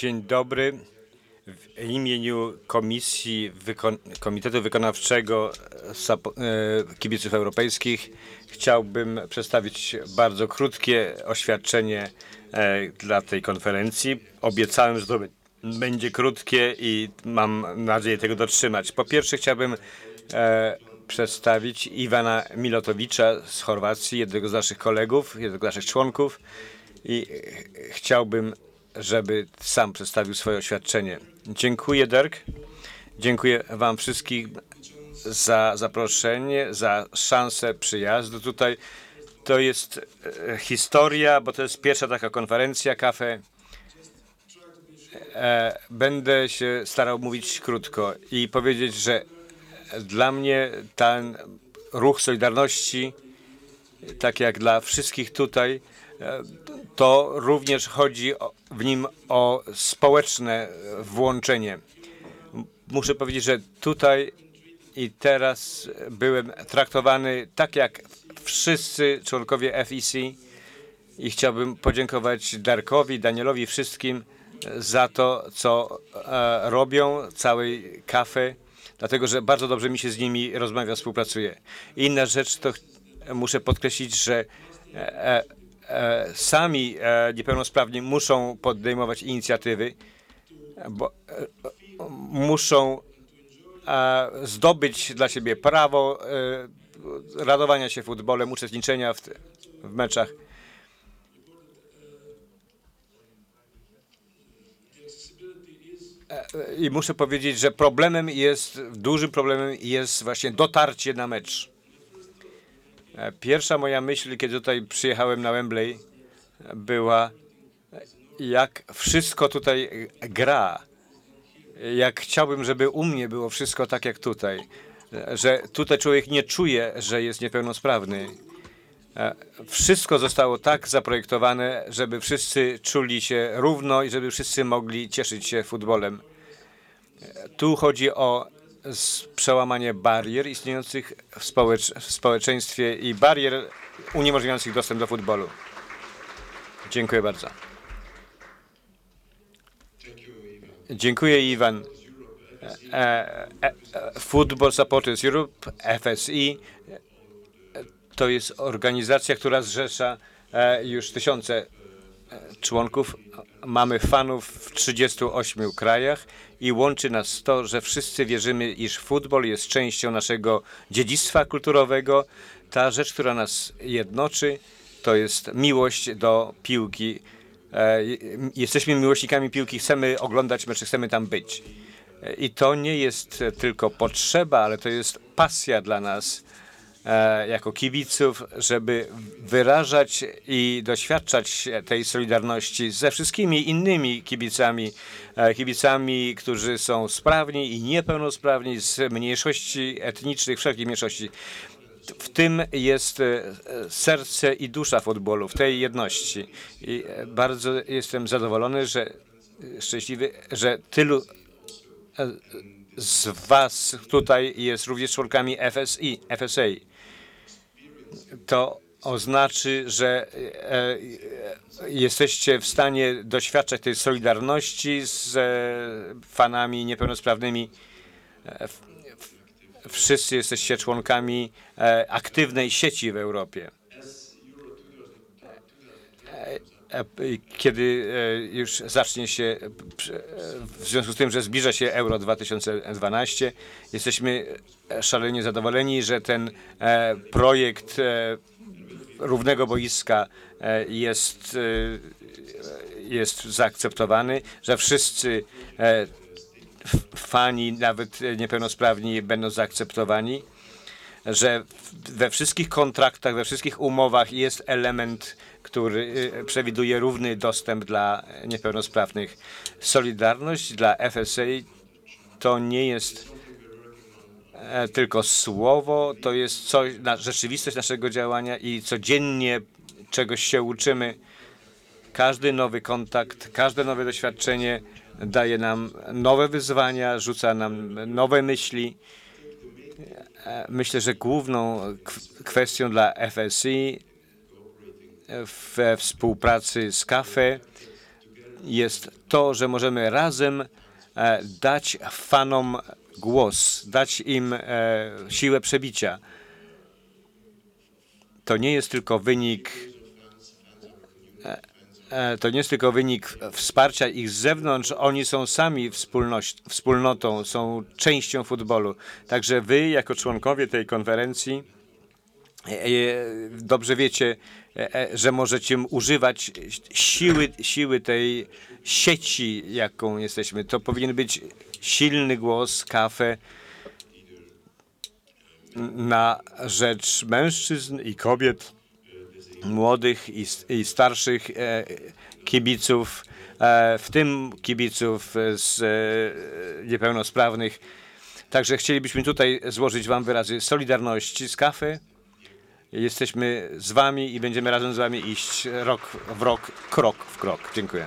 Dzień dobry. W imieniu Komisji Wykon Komitetu Wykonawczego Sap- e, Kibiców Europejskich chciałbym przedstawić bardzo krótkie oświadczenie e, dla tej konferencji. Obiecałem, że to będzie krótkie i mam nadzieję tego dotrzymać. Po pierwsze chciałbym e, przedstawić Iwana Milotowicza z Chorwacji, jednego z naszych kolegów, jednego z naszych członków i e, chciałbym, żeby sam przedstawił swoje oświadczenie. Dziękuję, Dirk. Dziękuję Wam wszystkim za zaproszenie, za szansę przyjazdu tutaj. To jest e, historia, bo to jest pierwsza taka konferencja kafe. E, Będę się starał mówić krótko i powiedzieć, że dla mnie ten ruch Solidarności, tak jak dla wszystkich tutaj, to również chodzi w nim o społeczne włączenie. Muszę powiedzieć, że tutaj i teraz byłem traktowany tak jak wszyscy członkowie FEC i chciałbym podziękować Darkowi, Danielowi, wszystkim za to, co e, robią, całej kafy, dlatego że bardzo dobrze mi się z nimi rozmawia, współpracuje. Inna rzecz to muszę podkreślić, że e, e, sami e, niepełnosprawni muszą podejmować inicjatywy, bo e, muszą e, zdobyć dla siebie prawo e, radowania się futbolem, uczestniczenia w, w meczach. E, I muszę powiedzieć, że problemem jest, dużym problemem jest właśnie dotarcie na mecz. E, Pierwsza moja myśl, kiedy tutaj przyjechałem na Wembley, była, jak wszystko tutaj gra. Jak chciałbym, żeby u mnie było wszystko tak jak tutaj. Że tutaj człowiek nie czuje, że jest niepełnosprawny. E, Wszystko zostało tak zaprojektowane, żeby wszyscy czuli się równo i żeby wszyscy mogli cieszyć się futbolem. E, Tu chodzi o przełamanie barier istniejących w, społecz w społeczeństwie i barier uniemożliwiających dostęp do futbolu. Dziękuję bardzo. Dziękuję Iwan. E, e, e, Football Supporters Europe, FSI, to jest organizacja, która zrzesza e, już tysiące członków. Mamy fanów w 38 krajach i łączy nas to, że wszyscy wierzymy, iż futbol jest częścią naszego dziedzictwa kulturowego. Ta rzecz, która nas jednoczy, to jest miłość do piłki. E, Jesteśmy miłośnikami piłki, chcemy oglądać mecze, chcemy tam być. E, I to nie jest tylko potrzeba, ale to jest pasja dla nas jako kibiców, żeby wyrażać i doświadczać tej solidarności ze wszystkimi innymi kibicami, e, kibicami, którzy są sprawni i niepełnosprawni, z mniejszości etnicznych, wszelkich mniejszości. W tym jest e, e, serce i dusza futbolu, w tej jedności. I e, bardzo jestem zadowolony, że e, szczęśliwy, że tylu e, z Was tutaj jest również członkami FSI, FSA. To oznaczy, że e, e, jesteście w stanie doświadczać tej solidarności z e, fanami niepełnosprawnymi. Wszyscy jesteście członkami aktywnej sieci w Europie. E, i Kiedy e, już zacznie się, e, e, w związku z tym, że zbliża się Euro 2012, jesteśmy e, szalenie zadowoleni, że ten e, projekt e, równego boiska e, jest, e, jest zaakceptowany, że wszyscy e, fani, nawet e, niepełnosprawni, będą zaakceptowani, że we wszystkich kontraktach, we wszystkich umowach jest element, który e, przewiduje równy dostęp dla niepełnosprawnych. Solidarność dla FSA to nie jest e, tylko słowo, to jest coś, na, rzeczywistość naszego działania i codziennie czegoś się uczymy. Każdy nowy kontakt, każde nowe doświadczenie daje nam nowe wyzwania, rzuca nam nowe myśli. E, Myślę, że główną kwestią dla FSI we współpracy z CAFE jest to, że możemy razem e, dać fanom głos, dać im e, siłę przebicia. To nie jest tylko wynik e, to nie jest tylko wynik wsparcia ich z zewnątrz, oni są sami wspólnotą, są częścią futbolu. Także wy, jako członkowie tej konferencji, e, e, dobrze wiecie, e, e, że możecie używać siły, siły tej sieci, jaką jesteśmy. To powinien być silny głos kafe na rzecz mężczyzn i kobiet, młodych i, i starszych e, kibiców, e, w tym kibiców z e, niepełnosprawnych. Także chcielibyśmy tutaj złożyć Wam wyrazy solidarności z kafe. Jesteśmy z Wami i będziemy razem z Wami iść rok w rok, krok w krok. Dziękuję.